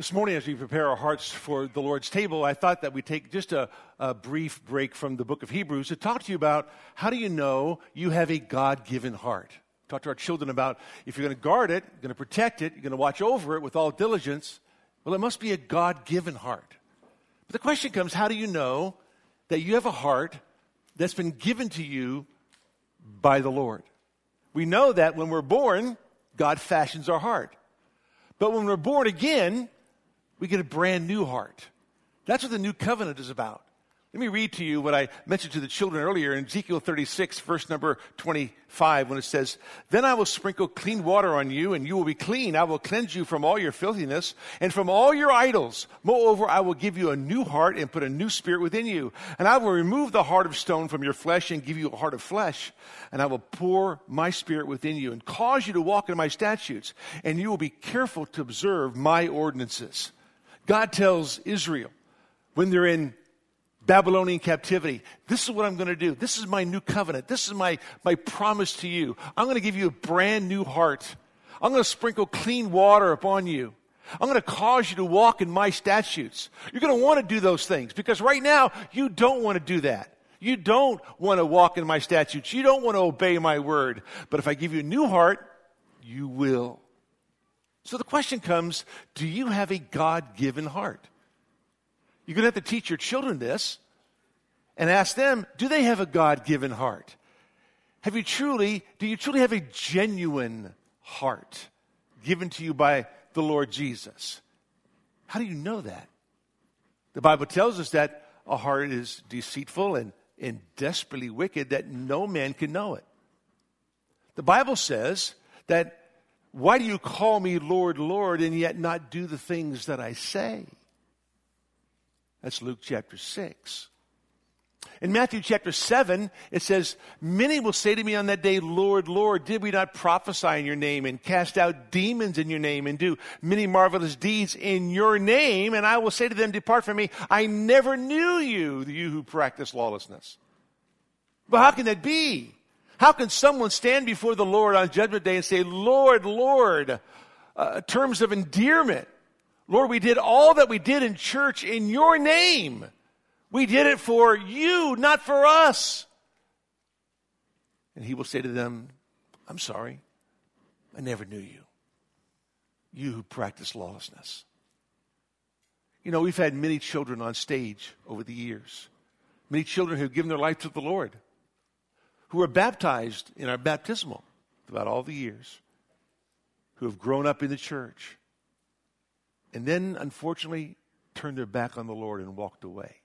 This morning, as we prepare our hearts for the Lord's table, I thought that we'd take just a, a, brief break from the book of Hebrews to talk to you about how do you know you have a God given heart? Talk to our children about if you're going to guard it, you're going to protect it, you're going to watch over it with all diligence. Well, it must be a God given heart. But the question comes how do you know that you have a heart that's been given to you by the Lord? We know that when we're born, God fashions our heart. But when we're born again, we get a brand new heart. That's what the new covenant is about. Let me read to you what I mentioned to the children earlier in Ezekiel 36, verse number 25, when it says, Then I will sprinkle clean water on you, and you will be clean. I will cleanse you from all your filthiness and from all your idols. Moreover, I will give you a new heart and put a new spirit within you. And I will remove the heart of stone from your flesh and give you a heart of flesh. And I will pour my spirit within you and cause you to walk in my statutes. And you will be careful to observe my ordinances. God tells Israel when they're in Babylonian captivity, this is what I'm going to do. This is my new covenant. This is my, my promise to you. I'm going to give you a brand new heart. I'm going to sprinkle clean water upon you. I'm going to cause you to walk in my statutes. You're going to want to do those things because right now you don't want to do that. You don't want to walk in my statutes. You don't want to obey my word. But if I give you a new heart, you will. So the question comes do you have a God given heart? You're going to have to teach your children this and ask them do they have a God given heart? Have you truly, do you truly have a genuine heart given to you by the Lord Jesus? How do you know that? The Bible tells us that a heart is deceitful and, and desperately wicked, that no man can know it. The Bible says that why do you call me Lord, Lord, and yet not do the things that I say? That's Luke chapter 6. In Matthew chapter 7, it says, Many will say to me on that day, Lord, Lord, did we not prophesy in your name and cast out demons in your name and do many marvelous deeds in your name? And I will say to them, Depart from me. I never knew you, you who practice lawlessness. But how can that be? How can someone stand before the Lord on Judgment Day and say, Lord, Lord, uh, terms of endearment? Lord, we did all that we did in church in your name. We did it for you, not for us. And he will say to them, I'm sorry. I never knew you. You who practice lawlessness. You know, we've had many children on stage over the years, many children who've given their life to the Lord who were baptized in our baptismal throughout all the years, who have grown up in the church, and then unfortunately turned their back on the Lord and walked away.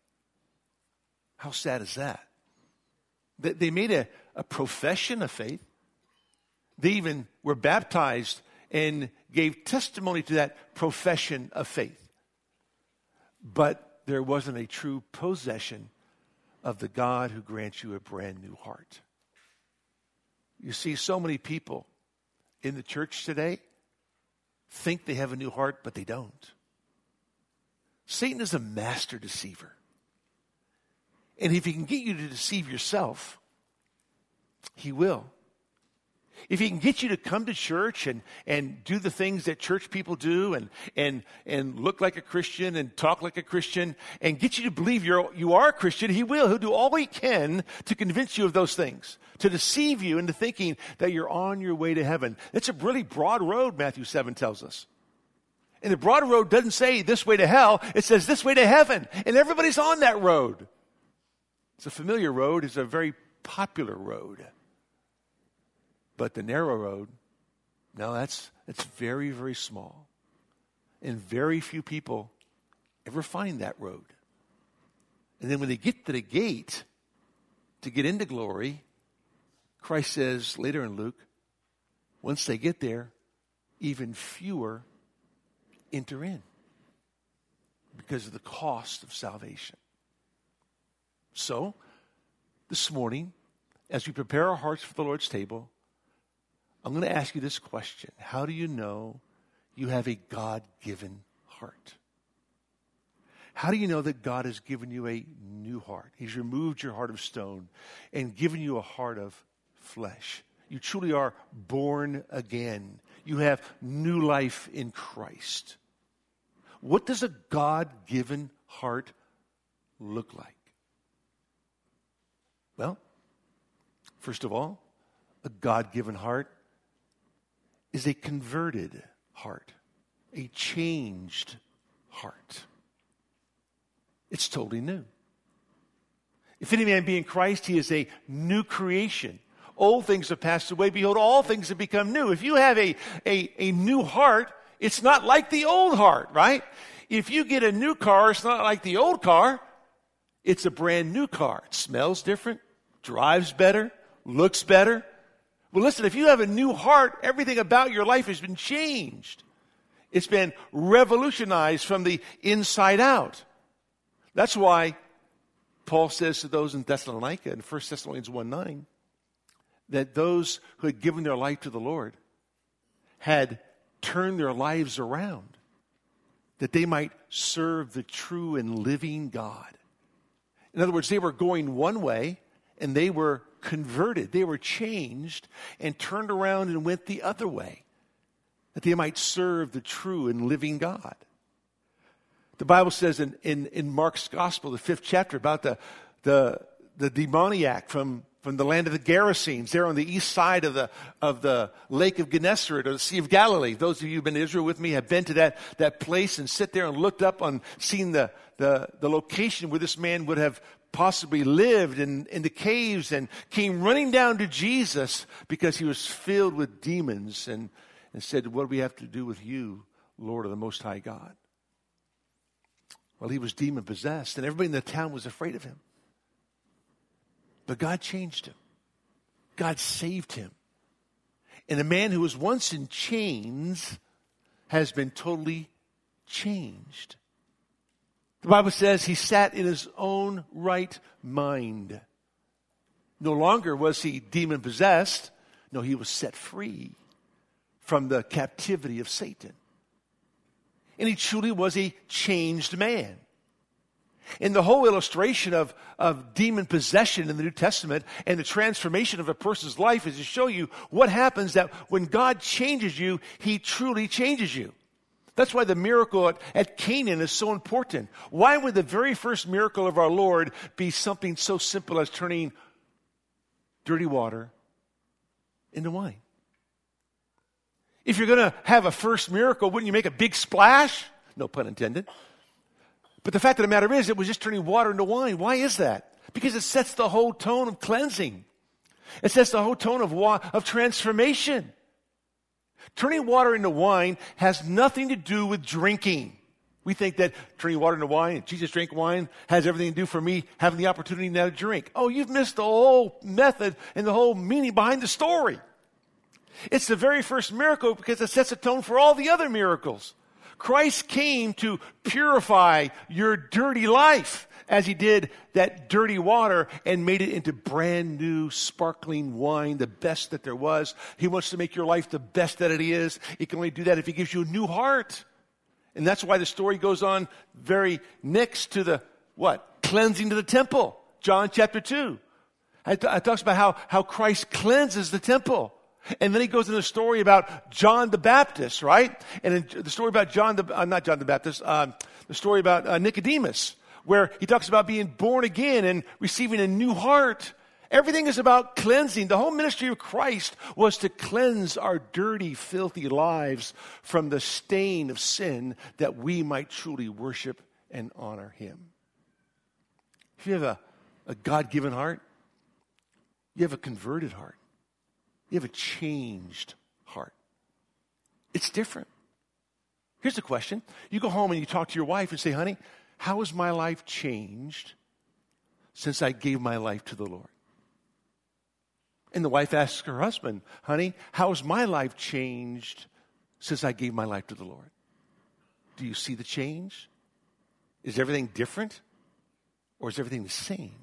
How sad is that? They made a, a profession of faith. They even were baptized and gave testimony to that profession of faith. But there wasn't a true possession of the God who grants you a brand new heart. You see, so many people in the church today think they have a new heart, but they don't. Satan is a master deceiver. And if he can get you to deceive yourself, he will. If he can get you to come to church and, and do the things that church people do and, and, and look like a Christian and talk like a Christian and get you to believe you're, you are a Christian, he will. He'll do all he can to convince you of those things, to deceive you into thinking that you're on your way to heaven. It's a really broad road, Matthew 7 tells us. And the broad road doesn't say this way to hell, it says this way to heaven. And everybody's on that road. It's a familiar road, it's a very popular road. But the narrow road, no, that's, that's very, very small. And very few people ever find that road. And then when they get to the gate to get into glory, Christ says later in Luke, once they get there, even fewer enter in because of the cost of salvation. So, this morning, as we prepare our hearts for the Lord's table, I'm going to ask you this question How do you know you have a God given heart? How do you know that God has given you a new heart? He's removed your heart of stone and given you a heart of flesh. You truly are born again. You have new life in Christ. what does a God given heart look like? Well, first of all, a God given heart is a converted heart, a changed heart. It's totally new. If any man be in Christ, he is a new creation. Old things have passed away. Behold, all things have become new. If you have a, a, a new heart, it's not like the old heart, right? If you get a new car, it's not like the old car. It's a brand new car. It smells different, drives better, looks better. Well, listen, if you have a new heart, everything about your life has been changed. It's been revolutionized from the inside out. That's why Paul says to those in Thessalonica in 1 Thessalonians 1 9 that those who had given their life to the Lord had turned their lives around, that they might serve the true and living God. In other words, they were going one way and they were converted, they were changed and turned around and went the other way, that they might serve the true and living God. The Bible says in, in, in Mark's Gospel, the fifth chapter, about the, the, the demoniac from, from the land of the Gerasenes, there on the east side of the, of the Lake of Gennesaret or the Sea of Galilee. Those of you who've been to Israel with me have been to that, that place and sit there and looked up on seeing the, the, the location where this man would have possibly lived in, in the caves and came running down to Jesus because he was filled with demons and, and said, What do we have to do with you, Lord of the Most High God? Well, he was demon possessed, and everybody in the town was afraid of him. But God changed him, God saved him. And a man who was once in chains has been totally changed. The Bible says he sat in his own right mind. No longer was he demon possessed. No, he was set free from the captivity of Satan. And he truly was a changed man. And the whole illustration of, of demon possession in the New Testament and the transformation of a person's life is to show you what happens that when God changes you, He truly changes you. That's why the miracle at, at Canaan is so important. Why would the very first miracle of our Lord be something so simple as turning dirty water into wine? If you're going to have a first miracle, wouldn't you make a big splash? No pun intended. But the fact of the matter is, it was just turning water into wine. Why is that? Because it sets the whole tone of cleansing. It sets the whole tone of, wa- of transformation. Turning water into wine has nothing to do with drinking. We think that turning water into wine, Jesus drank wine, has everything to do for me having the opportunity now to drink. Oh, you've missed the whole method and the whole meaning behind the story. It's the very first miracle because it sets a tone for all the other miracles. Christ came to purify your dirty life as he did that dirty water and made it into brand new sparkling wine, the best that there was. He wants to make your life the best that it is. He can only do that if he gives you a new heart. And that's why the story goes on very next to the what? Cleansing to the temple. John chapter 2. It talks about how, how Christ cleanses the temple. And then he goes into a story about John the Baptist, right? And the story about John the, uh, not John the Baptist, uh, the story about uh, Nicodemus, where he talks about being born again and receiving a new heart. Everything is about cleansing. The whole ministry of Christ was to cleanse our dirty, filthy lives from the stain of sin that we might truly worship and honor him. If you have a, a God given heart, you have a converted heart. You have a changed heart. It's different. Here's the question. You go home and you talk to your wife and say, honey, how has my life changed since I gave my life to the Lord? And the wife asks her husband, honey, how has my life changed since I gave my life to the Lord? Do you see the change? Is everything different? Or is everything the same?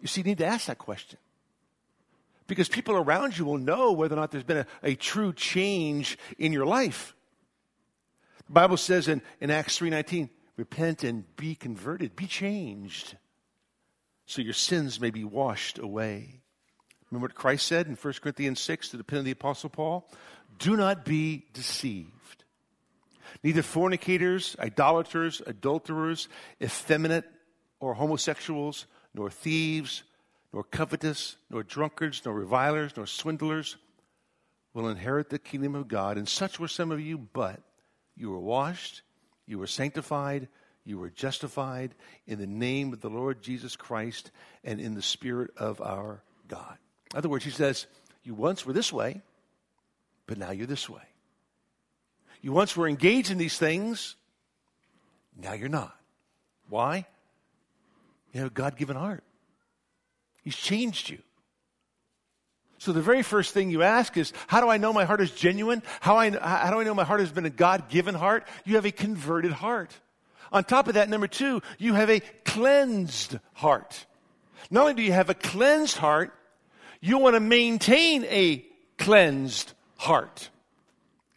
You see, you need to ask that question because people around you will know whether or not there's been a, a true change in your life. The Bible says in, in Acts 3.19, repent and be converted, be changed, so your sins may be washed away. Remember what Christ said in 1 Corinthians 6 to the pen of the Apostle Paul? Do not be deceived. neither fornicators, idolaters, adulterers, effeminate, or homosexuals, nor thieves, nor covetous, nor drunkards, nor revilers, nor swindlers will inherit the kingdom of God. And such were some of you, but you were washed, you were sanctified, you were justified in the name of the Lord Jesus Christ and in the Spirit of our God. In other words, he says, You once were this way, but now you're this way. You once were engaged in these things, now you're not. Why? You have a God given heart. He's changed you. So the very first thing you ask is, how do I know my heart is genuine? How, I, how do I know my heart has been a God given heart? You have a converted heart. On top of that, number two, you have a cleansed heart. Not only do you have a cleansed heart, you want to maintain a cleansed heart.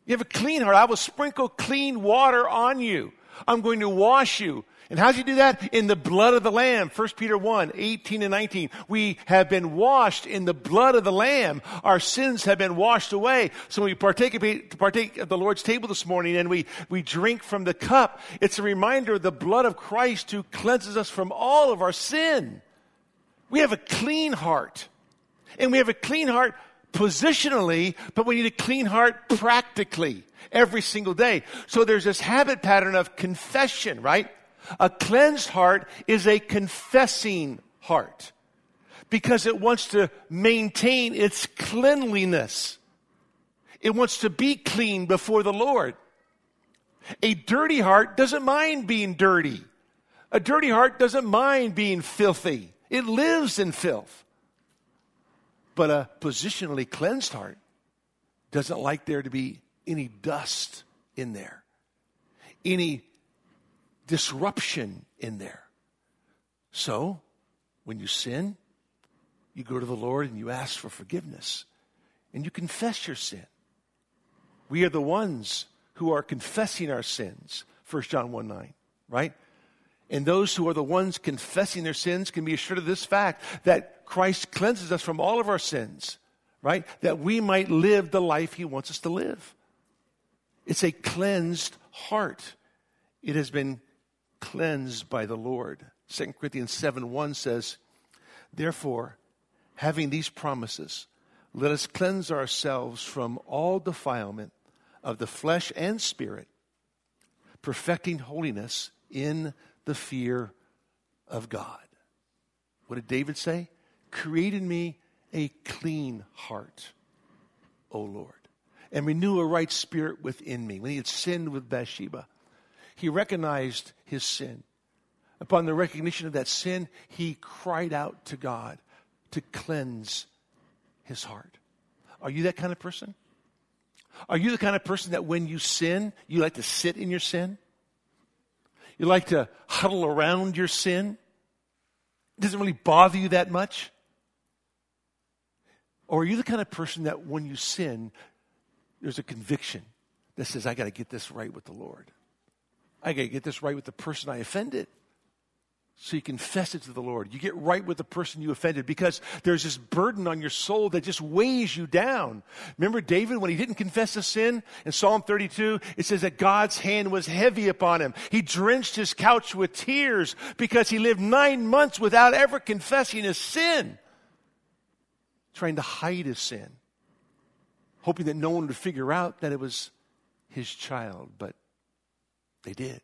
You have a clean heart. I will sprinkle clean water on you. I'm going to wash you. And how does he do that? In the blood of the Lamb. 1 Peter 1, 18 and 19. We have been washed in the blood of the Lamb. Our sins have been washed away. So when we partake, partake of the Lord's table this morning and we, we drink from the cup, it's a reminder of the blood of Christ who cleanses us from all of our sin. We have a clean heart. And we have a clean heart positionally, but we need a clean heart practically every single day. So there's this habit pattern of confession, right? A cleansed heart is a confessing heart because it wants to maintain its cleanliness. It wants to be clean before the Lord. A dirty heart doesn't mind being dirty. A dirty heart doesn't mind being filthy. It lives in filth. But a positionally cleansed heart doesn't like there to be any dust in there, any disruption in there. So, when you sin, you go to the Lord and you ask for forgiveness and you confess your sin. We are the ones who are confessing our sins, 1 John 1 9, right? And those who are the ones confessing their sins can be assured of this fact that Christ cleanses us from all of our sins, right? That we might live the life he wants us to live. It's a cleansed heart. It has been cleansed by the Lord. 2 Corinthians 7 1 says, Therefore, having these promises, let us cleanse ourselves from all defilement of the flesh and spirit, perfecting holiness in the fear of God. What did David say? Create in me a clean heart, O Lord, and renew a right spirit within me. When he had sinned with Bathsheba, he recognized his sin. Upon the recognition of that sin, he cried out to God to cleanse his heart. Are you that kind of person? Are you the kind of person that when you sin, you like to sit in your sin? You like to huddle around your sin? It doesn't really bother you that much? Or are you the kind of person that when you sin, there's a conviction that says, I got to get this right with the Lord? I got to get this right with the person I offended. So you confess it to the Lord. You get right with the person you offended because there's this burden on your soul that just weighs you down. Remember David when he didn't confess a sin? In Psalm 32, it says that God's hand was heavy upon him. He drenched his couch with tears because he lived nine months without ever confessing his sin. Trying to hide his sin. Hoping that no one would figure out that it was his child, but they did.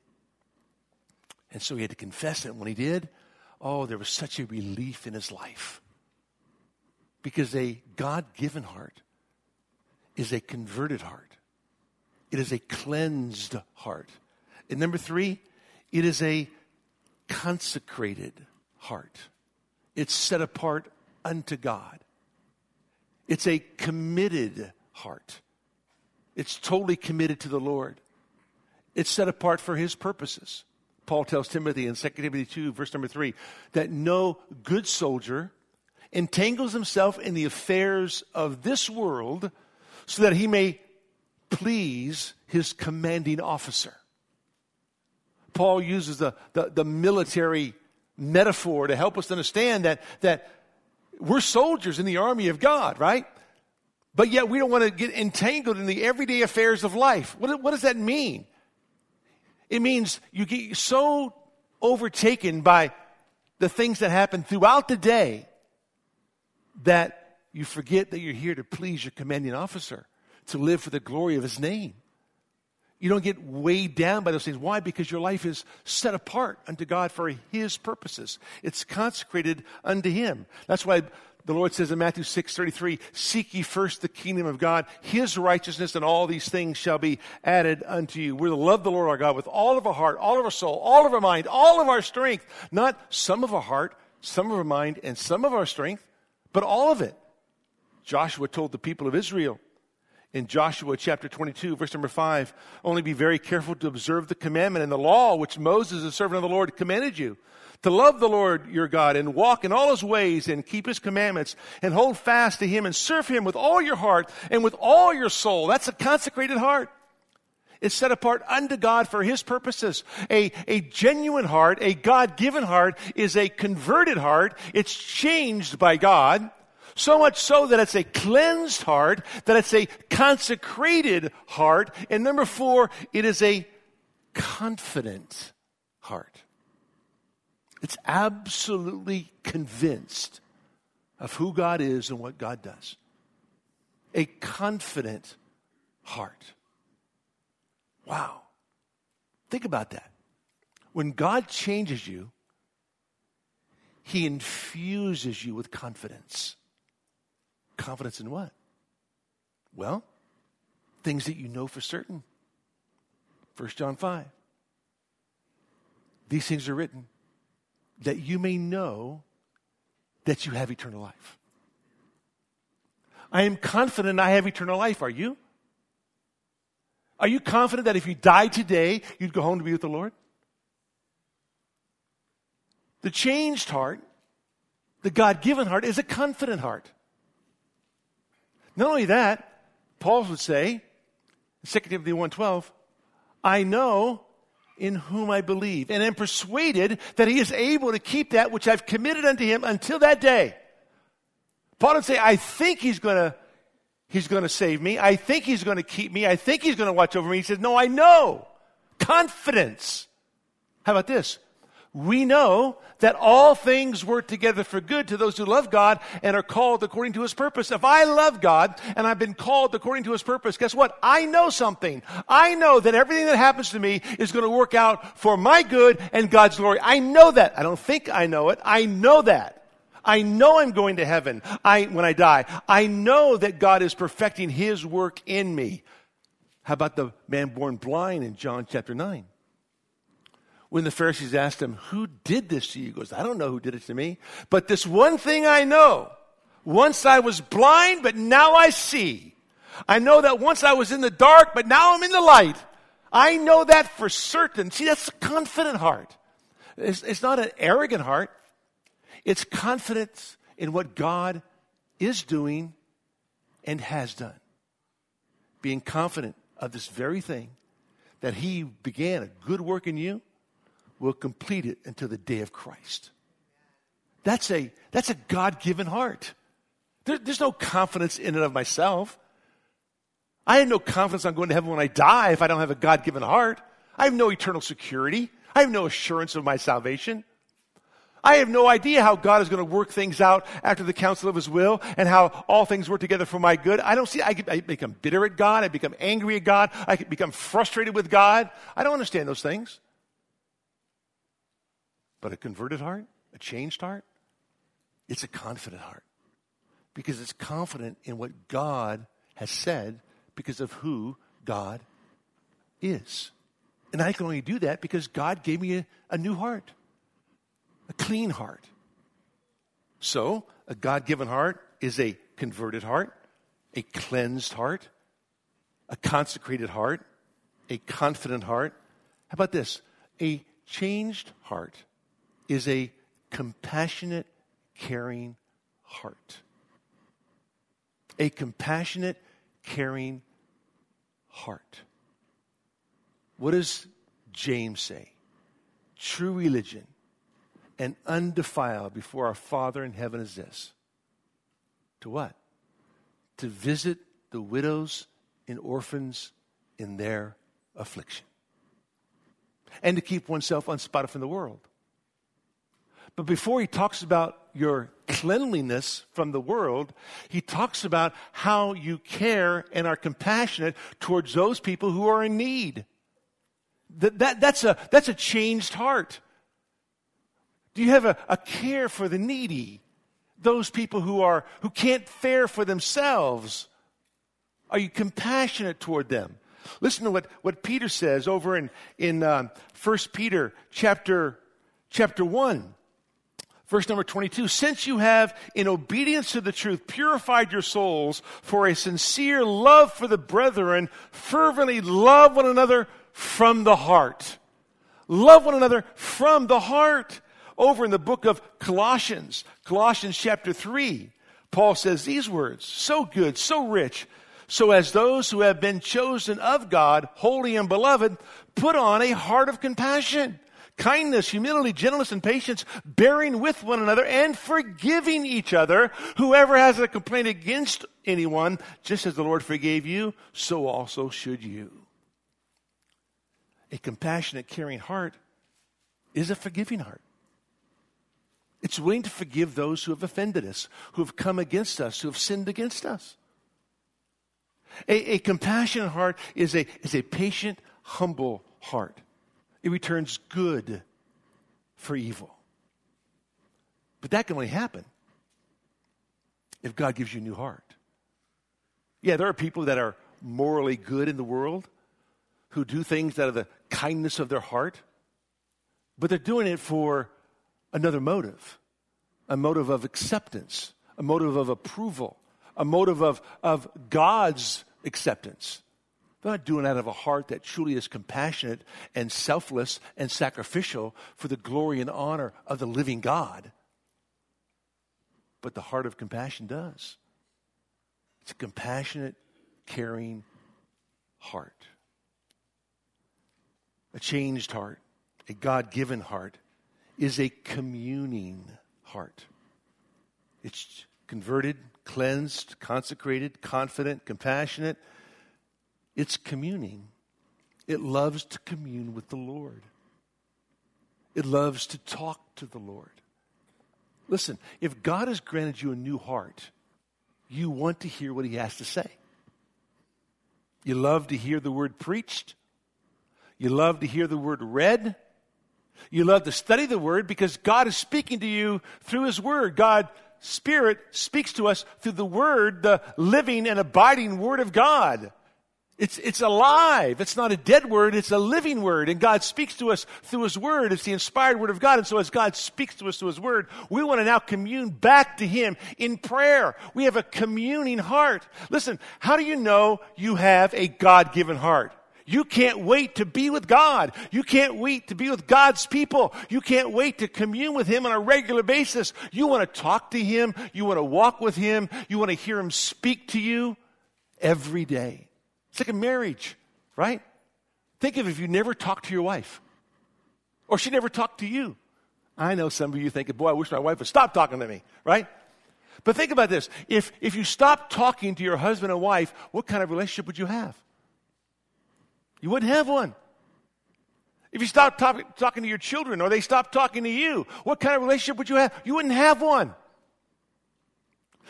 And so he had to confess it. When he did, oh, there was such a relief in his life. Because a God given heart is a converted heart, it is a cleansed heart. And number three, it is a consecrated heart. It's set apart unto God. It's a committed heart. It's totally committed to the Lord. It's set apart for his purposes. Paul tells Timothy in 2 Timothy 2, verse number 3, that no good soldier entangles himself in the affairs of this world so that he may please his commanding officer. Paul uses the, the, the military metaphor to help us understand that, that we're soldiers in the army of God, right? But yet we don't want to get entangled in the everyday affairs of life. What, what does that mean? It means you get so overtaken by the things that happen throughout the day that you forget that you're here to please your commanding officer, to live for the glory of his name. You don't get weighed down by those things. Why? Because your life is set apart unto God for His purposes. It's consecrated unto Him. That's why the Lord says in Matthew 6 33, Seek ye first the kingdom of God, His righteousness, and all these things shall be added unto you. We're to love the Lord our God with all of our heart, all of our soul, all of our mind, all of our strength. Not some of our heart, some of our mind, and some of our strength, but all of it. Joshua told the people of Israel, in Joshua chapter 22, verse number 5, only be very careful to observe the commandment and the law which Moses, the servant of the Lord, commanded you. To love the Lord your God and walk in all his ways and keep his commandments and hold fast to him and serve him with all your heart and with all your soul. That's a consecrated heart. It's set apart unto God for his purposes. A, a genuine heart, a God given heart, is a converted heart. It's changed by God. So much so that it's a cleansed heart, that it's a consecrated heart. And number four, it is a confident heart. It's absolutely convinced of who God is and what God does. A confident heart. Wow. Think about that. When God changes you, He infuses you with confidence. Confidence in what? Well, things that you know for certain. 1 John 5. These things are written that you may know that you have eternal life. I am confident I have eternal life. Are you? Are you confident that if you died today, you'd go home to be with the Lord? The changed heart, the God given heart, is a confident heart. Not only that, Paul would say, 2 Timothy 1.12, I know in whom I believe, and am persuaded that he is able to keep that which I've committed unto him until that day. Paul would say, I think he's gonna, he's gonna save me. I think he's gonna keep me. I think he's gonna watch over me. He says, no, I know. Confidence. How about this? We know that all things work together for good to those who love God and are called according to his purpose. If I love God and I've been called according to his purpose, guess what? I know something. I know that everything that happens to me is going to work out for my good and God's glory. I know that. I don't think I know it. I know that. I know I'm going to heaven I, when I die. I know that God is perfecting his work in me. How about the man born blind in John chapter 9? When the Pharisees asked him, Who did this to you? He goes, I don't know who did it to me. But this one thing I know once I was blind, but now I see. I know that once I was in the dark, but now I'm in the light. I know that for certain. See, that's a confident heart. It's, it's not an arrogant heart, it's confidence in what God is doing and has done. Being confident of this very thing that He began a good work in you will complete it until the day of Christ. That's a, that's a God given heart. There, there's no confidence in and of myself. I have no confidence I'm going to heaven when I die if I don't have a God given heart. I have no eternal security. I have no assurance of my salvation. I have no idea how God is going to work things out after the counsel of his will and how all things work together for my good. I don't see, I, I become bitter at God. I become angry at God. I become frustrated with God. I don't understand those things. But a converted heart, a changed heart, it's a confident heart because it's confident in what God has said because of who God is. And I can only do that because God gave me a, a new heart, a clean heart. So, a God given heart is a converted heart, a cleansed heart, a consecrated heart, a confident heart. How about this? A changed heart is a compassionate, caring heart. A compassionate, caring heart. What does James say? True religion and undefiled before our Father in heaven is this. To what? To visit the widows and orphans in their affliction. and to keep oneself unspotted from the world. But before he talks about your cleanliness from the world, he talks about how you care and are compassionate towards those people who are in need. That, that, that's, a, that's a changed heart. Do you have a, a care for the needy? Those people who, are, who can't fare for themselves? Are you compassionate toward them? Listen to what, what Peter says over in, in um, 1 Peter chapter, chapter 1. Verse number 22 Since you have, in obedience to the truth, purified your souls for a sincere love for the brethren, fervently love one another from the heart. Love one another from the heart. Over in the book of Colossians, Colossians chapter 3, Paul says these words so good, so rich. So, as those who have been chosen of God, holy and beloved, put on a heart of compassion kindness, humility, gentleness, and patience, bearing with one another and forgiving each other. Whoever has a complaint against anyone, just as the Lord forgave you, so also should you. A compassionate, caring heart is a forgiving heart. It's willing to forgive those who have offended us, who have come against us, who have sinned against us. A, a compassionate heart is a, is a patient, humble heart. It returns good for evil. But that can only happen if God gives you a new heart. Yeah, there are people that are morally good in the world who do things out of the kindness of their heart, but they're doing it for another motive a motive of acceptance, a motive of approval, a motive of, of God's acceptance. They're not doing it out of a heart that truly is compassionate and selfless and sacrificial for the glory and honor of the living God. But the heart of compassion does. It's a compassionate, caring heart. A changed heart, a God given heart, is a communing heart. It's converted, cleansed, consecrated, confident, compassionate it's communing. It loves to commune with the Lord. It loves to talk to the Lord. Listen, if God has granted you a new heart, you want to hear what He has to say. You love to hear the word preached. You love to hear the word read. You love to study the word because God is speaking to you through His word. God, Spirit, speaks to us through the word, the living and abiding word of God. It's, it's alive. It's not a dead word, it's a living word. And God speaks to us through His word. It's the inspired word of God. And so as God speaks to us through His word, we want to now commune back to Him in prayer. We have a communing heart. Listen, how do you know you have a God given heart? You can't wait to be with God. You can't wait to be with God's people. You can't wait to commune with Him on a regular basis. You want to talk to Him. You want to walk with Him. You want to hear Him speak to you every day. It's like a marriage, right? Think of if you never talked to your wife or she never talked to you. I know some of you thinking, boy, I wish my wife would stop talking to me, right? But think about this. If, if you stop talking to your husband and wife, what kind of relationship would you have? You wouldn't have one. If you stop talk, talking to your children or they stop talking to you, what kind of relationship would you have? You wouldn't have one.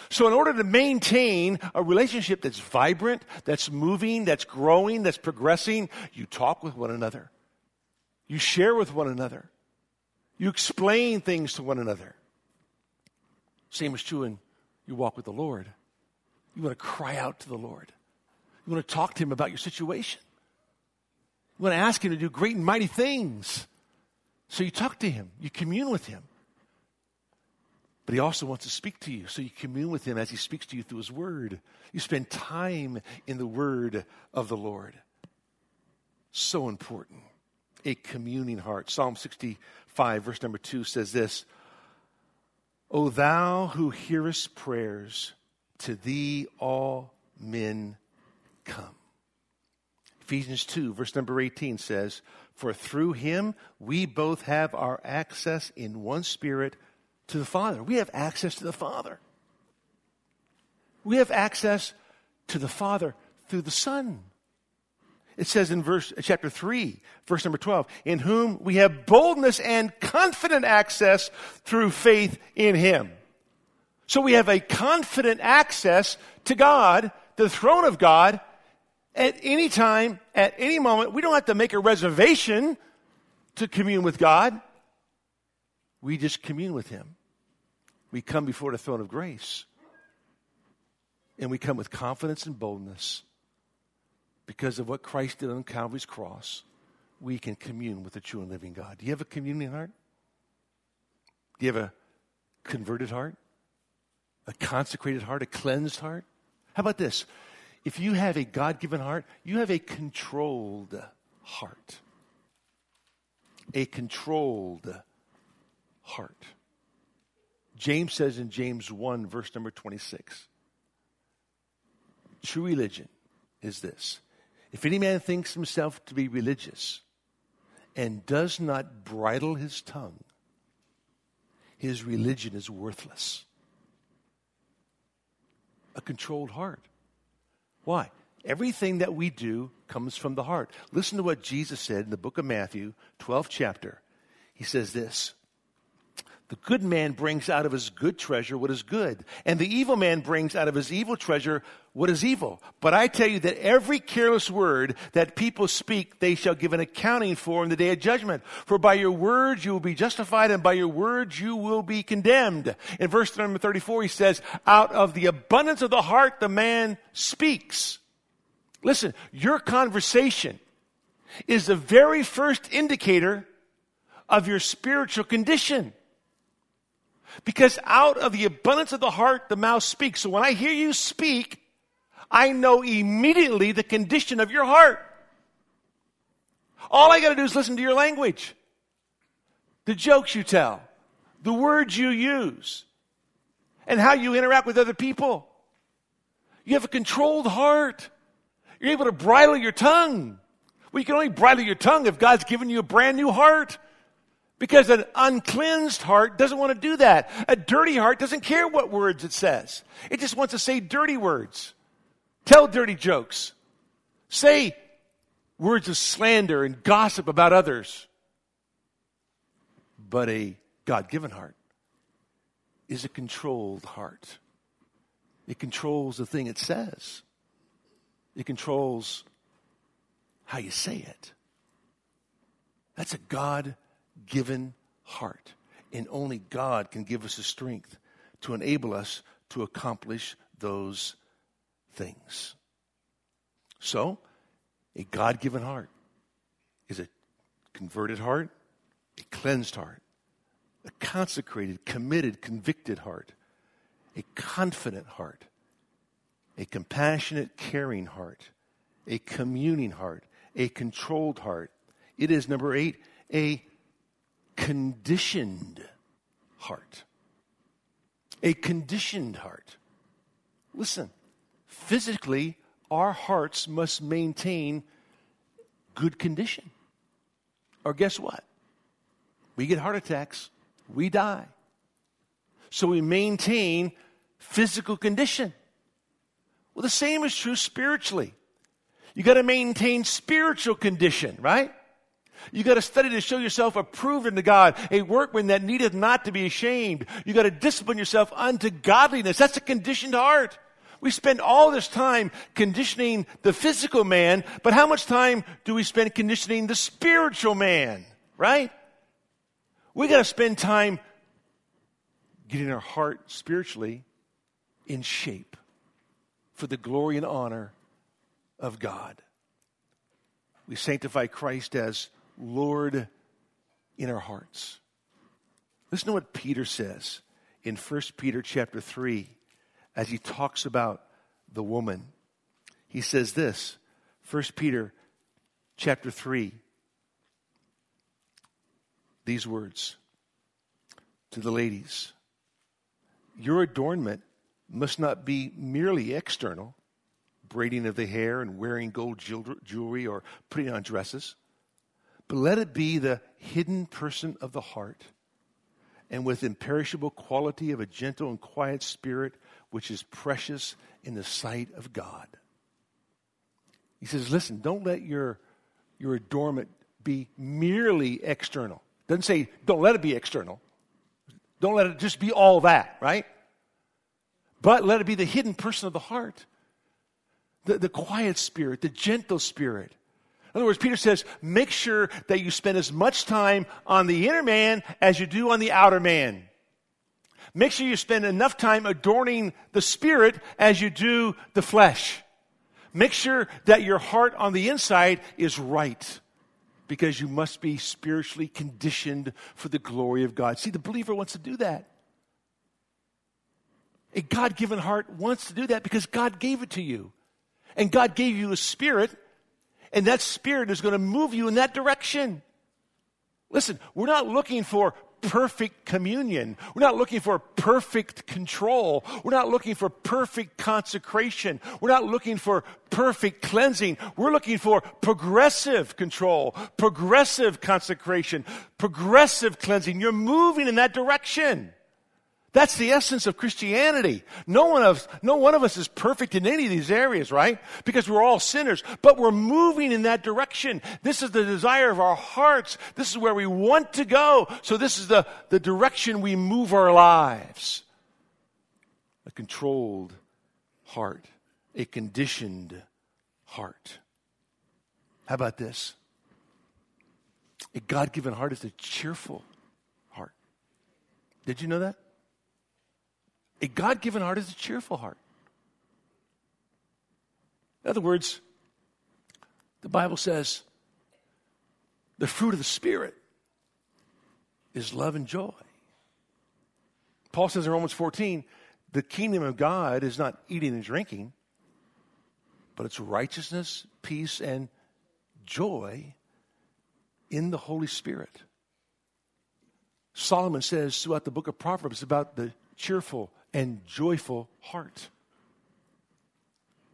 So, in order to maintain a relationship that's vibrant, that's moving, that's growing, that's progressing, you talk with one another. You share with one another. You explain things to one another. Same is true in you walk with the Lord. You want to cry out to the Lord. You want to talk to Him about your situation. You want to ask Him to do great and mighty things. So you talk to Him, you commune with Him. But he also wants to speak to you. So you commune with him as he speaks to you through his word. You spend time in the word of the Lord. So important. A communing heart. Psalm 65, verse number 2 says this O thou who hearest prayers, to thee all men come. Ephesians 2, verse number 18 says, For through him we both have our access in one spirit to the Father. We have access to the Father. We have access to the Father through the Son. It says in verse chapter 3, verse number 12, in whom we have boldness and confident access through faith in him. So we have a confident access to God, the throne of God, at any time, at any moment. We don't have to make a reservation to commune with God. We just commune with him. We come before the throne of grace. And we come with confidence and boldness because of what Christ did on Calvary's cross, we can commune with the true and living God. Do you have a communion heart? Do you have a converted heart? A consecrated heart? A cleansed heart? How about this? If you have a God given heart, you have a controlled heart. A controlled heart. James says in James 1, verse number 26 True religion is this if any man thinks himself to be religious and does not bridle his tongue, his religion is worthless. A controlled heart. Why? Everything that we do comes from the heart. Listen to what Jesus said in the book of Matthew, 12th chapter. He says this the good man brings out of his good treasure what is good, and the evil man brings out of his evil treasure what is evil. But I tell you that every careless word that people speak, they shall give an accounting for in the day of judgment. For by your words you will be justified, and by your words you will be condemned. In verse number 34, he says, Out of the abundance of the heart the man speaks. Listen, your conversation is the very first indicator of your spiritual condition. Because out of the abundance of the heart, the mouth speaks. So when I hear you speak, I know immediately the condition of your heart. All I got to do is listen to your language, the jokes you tell, the words you use, and how you interact with other people. You have a controlled heart. You're able to bridle your tongue. Well, you can only bridle your tongue if God's given you a brand new heart. Because an uncleansed heart doesn't want to do that. A dirty heart doesn't care what words it says. It just wants to say dirty words. Tell dirty jokes. Say words of slander and gossip about others. But a God given heart is a controlled heart. It controls the thing it says, it controls how you say it. That's a God given heart. And only God can give us the strength to enable us to accomplish those things. So, a God given heart is a converted heart, a cleansed heart, a consecrated, committed, convicted heart, a confident heart, a compassionate, caring heart, a communing heart, a controlled heart. It is number eight, a conditioned heart. A conditioned heart. Listen, physically, our hearts must maintain good condition. Or guess what? We get heart attacks, we die. So we maintain physical condition. Well, the same is true spiritually. You got to maintain spiritual condition, right? You got to study to show yourself approved unto God, a workman that needeth not to be ashamed. You got to discipline yourself unto godliness. That's a conditioned heart. We spend all this time conditioning the physical man, but how much time do we spend conditioning the spiritual man, right? We got to spend time getting our heart spiritually in shape for the glory and honor of God. We sanctify Christ as Lord in our hearts. Listen to what Peter says in 1 Peter chapter 3 as he talks about the woman. He says this, 1 Peter chapter 3, these words to the ladies Your adornment must not be merely external, braiding of the hair and wearing gold jewelry or putting on dresses but let it be the hidden person of the heart, and with imperishable quality of a gentle and quiet spirit, which is precious in the sight of God. He says, listen, don't let your, your adornment be merely external. Doesn't say don't let it be external. Don't let it just be all that, right? But let it be the hidden person of the heart, the, the quiet spirit, the gentle spirit. In other words, Peter says, make sure that you spend as much time on the inner man as you do on the outer man. Make sure you spend enough time adorning the spirit as you do the flesh. Make sure that your heart on the inside is right because you must be spiritually conditioned for the glory of God. See, the believer wants to do that. A God given heart wants to do that because God gave it to you. And God gave you a spirit, and that spirit is going to move you in that direction. Listen, we're not looking for perfect communion. We're not looking for perfect control. We're not looking for perfect consecration. We're not looking for perfect cleansing. We're looking for progressive control, progressive consecration, progressive cleansing. You're moving in that direction. That's the essence of Christianity. No one of, no one of us is perfect in any of these areas, right? Because we're all sinners, but we're moving in that direction. This is the desire of our hearts. This is where we want to go. So this is the, the direction we move our lives. A controlled heart, a conditioned heart. How about this? A God given heart is a cheerful heart. Did you know that? A God given heart is a cheerful heart. In other words, the Bible says the fruit of the Spirit is love and joy. Paul says in Romans 14, the kingdom of God is not eating and drinking, but it's righteousness, peace, and joy in the Holy Spirit. Solomon says throughout the book of Proverbs about the cheerful and joyful heart.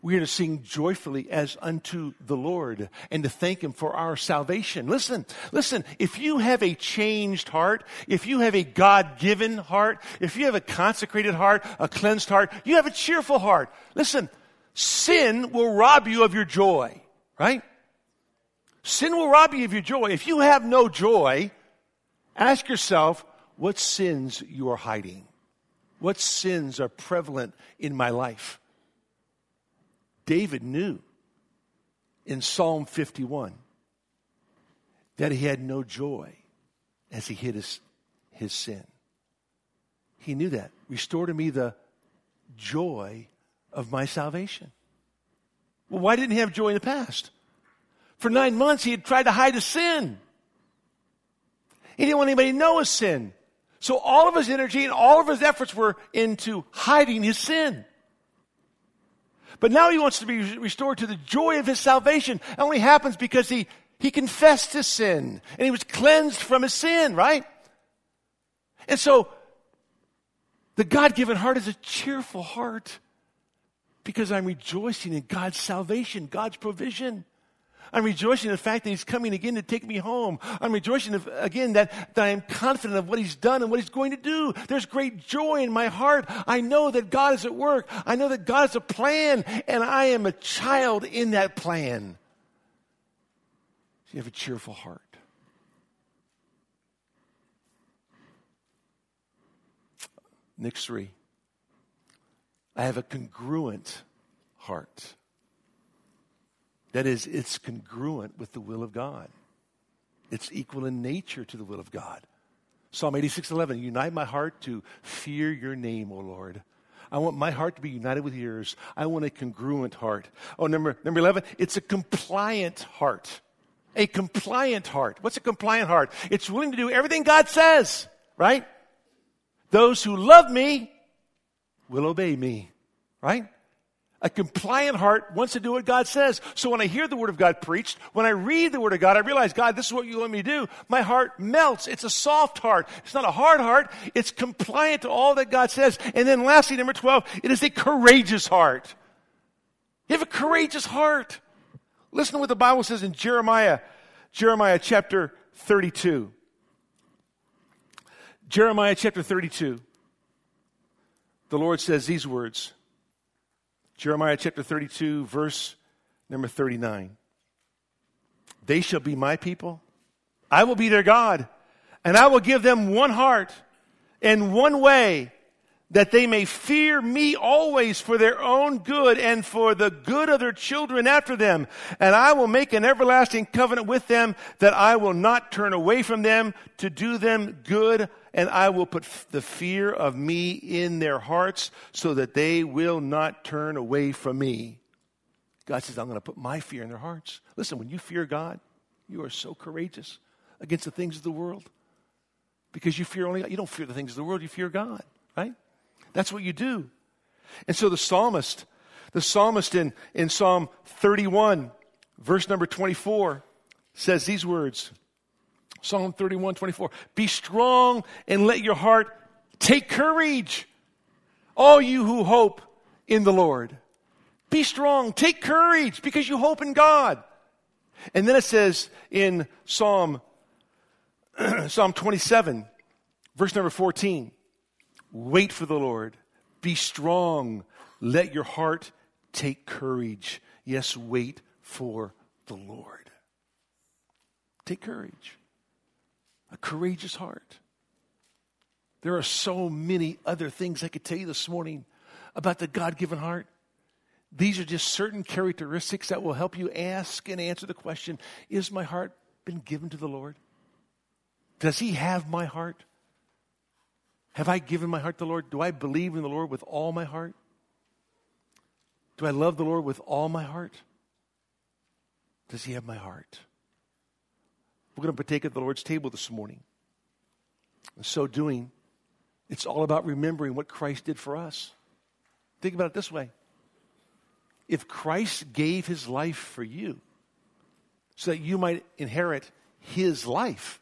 We are to sing joyfully as unto the Lord and to thank Him for our salvation. Listen, listen, if you have a changed heart, if you have a God given heart, if you have a consecrated heart, a cleansed heart, you have a cheerful heart. Listen, sin will rob you of your joy, right? Sin will rob you of your joy. If you have no joy, ask yourself what sins you are hiding. What sins are prevalent in my life? David knew in Psalm 51 that he had no joy as he hid his, his sin. He knew that. Restore to me the joy of my salvation. Well, why didn't he have joy in the past? For nine months, he had tried to hide his sin. He didn't want anybody to know his sin. So all of his energy and all of his efforts were into hiding his sin. But now he wants to be restored to the joy of his salvation. It only happens because he, he confessed his sin and he was cleansed from his sin, right? And so the God given heart is a cheerful heart because I'm rejoicing in God's salvation, God's provision. I'm rejoicing in the fact that He's coming again to take me home. I'm rejoicing again that, that I am confident of what He's done and what He's going to do. There's great joy in my heart. I know that God is at work. I know that God has a plan, and I am a child in that plan. So you have a cheerful heart. Next three. I have a congruent heart. That is, it's congruent with the will of God. It's equal in nature to the will of God. Psalm 86 11, unite my heart to fear your name, O Lord. I want my heart to be united with yours. I want a congruent heart. Oh, number, number 11, it's a compliant heart. A compliant heart. What's a compliant heart? It's willing to do everything God says, right? Those who love me will obey me, right? A compliant heart wants to do what God says. So when I hear the Word of God preached, when I read the Word of God, I realize, God, this is what you want me to do. My heart melts. It's a soft heart. It's not a hard heart. It's compliant to all that God says. And then lastly, number 12, it is a courageous heart. You have a courageous heart. Listen to what the Bible says in Jeremiah, Jeremiah chapter 32. Jeremiah chapter 32. The Lord says these words. Jeremiah chapter 32, verse Number 39. They shall be my people. I will be their God. And I will give them one heart and one way that they may fear me always for their own good and for the good of their children after them. And I will make an everlasting covenant with them that I will not turn away from them to do them good. And I will put the fear of me in their hearts so that they will not turn away from me. God says, I'm going to put my fear in their hearts. Listen, when you fear God, you are so courageous against the things of the world because you fear only God. You don't fear the things of the world, you fear God, right? That's what you do. And so the psalmist, the psalmist in, in Psalm 31, verse number 24, says these words Psalm 31, 24. Be strong and let your heart take courage, all you who hope in the Lord. Be strong, take courage because you hope in God. And then it says in Psalm Psalm 27, verse number 14. Wait for the Lord. Be strong. Let your heart take courage. Yes, wait for the Lord. Take courage. A courageous heart. There are so many other things I could tell you this morning about the God given heart. These are just certain characteristics that will help you ask and answer the question Is my heart been given to the Lord? Does He have my heart? Have I given my heart to the Lord? Do I believe in the Lord with all my heart? Do I love the Lord with all my heart? Does He have my heart? We're going to partake at the Lord's table this morning. In so doing, it's all about remembering what Christ did for us. Think about it this way if Christ gave his life for you so that you might inherit his life,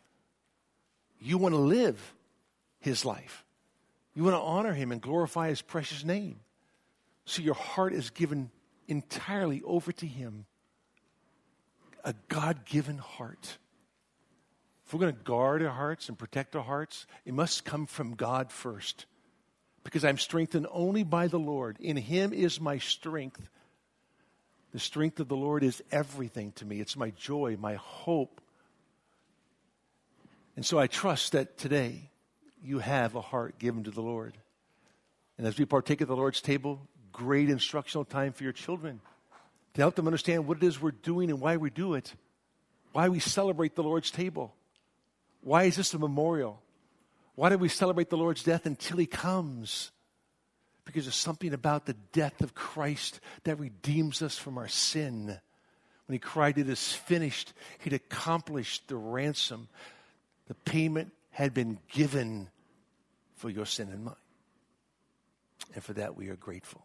you want to live his life. You want to honor him and glorify his precious name. So your heart is given entirely over to him. A God given heart. If we're going to guard our hearts and protect our hearts, it must come from God first. Because I'm strengthened only by the Lord. In him is my strength. The strength of the Lord is everything to me. It's my joy, my hope. And so I trust that today you have a heart given to the Lord. And as we partake at the Lord's table, great instructional time for your children to help them understand what it is we're doing and why we do it, why we celebrate the Lord's table. Why is this a memorial? Why do we celebrate the Lord's death until He comes? Because there's something about the death of Christ that redeems us from our sin. When He cried, It is finished, He'd accomplished the ransom. The payment had been given for your sin and mine. And for that, we are grateful.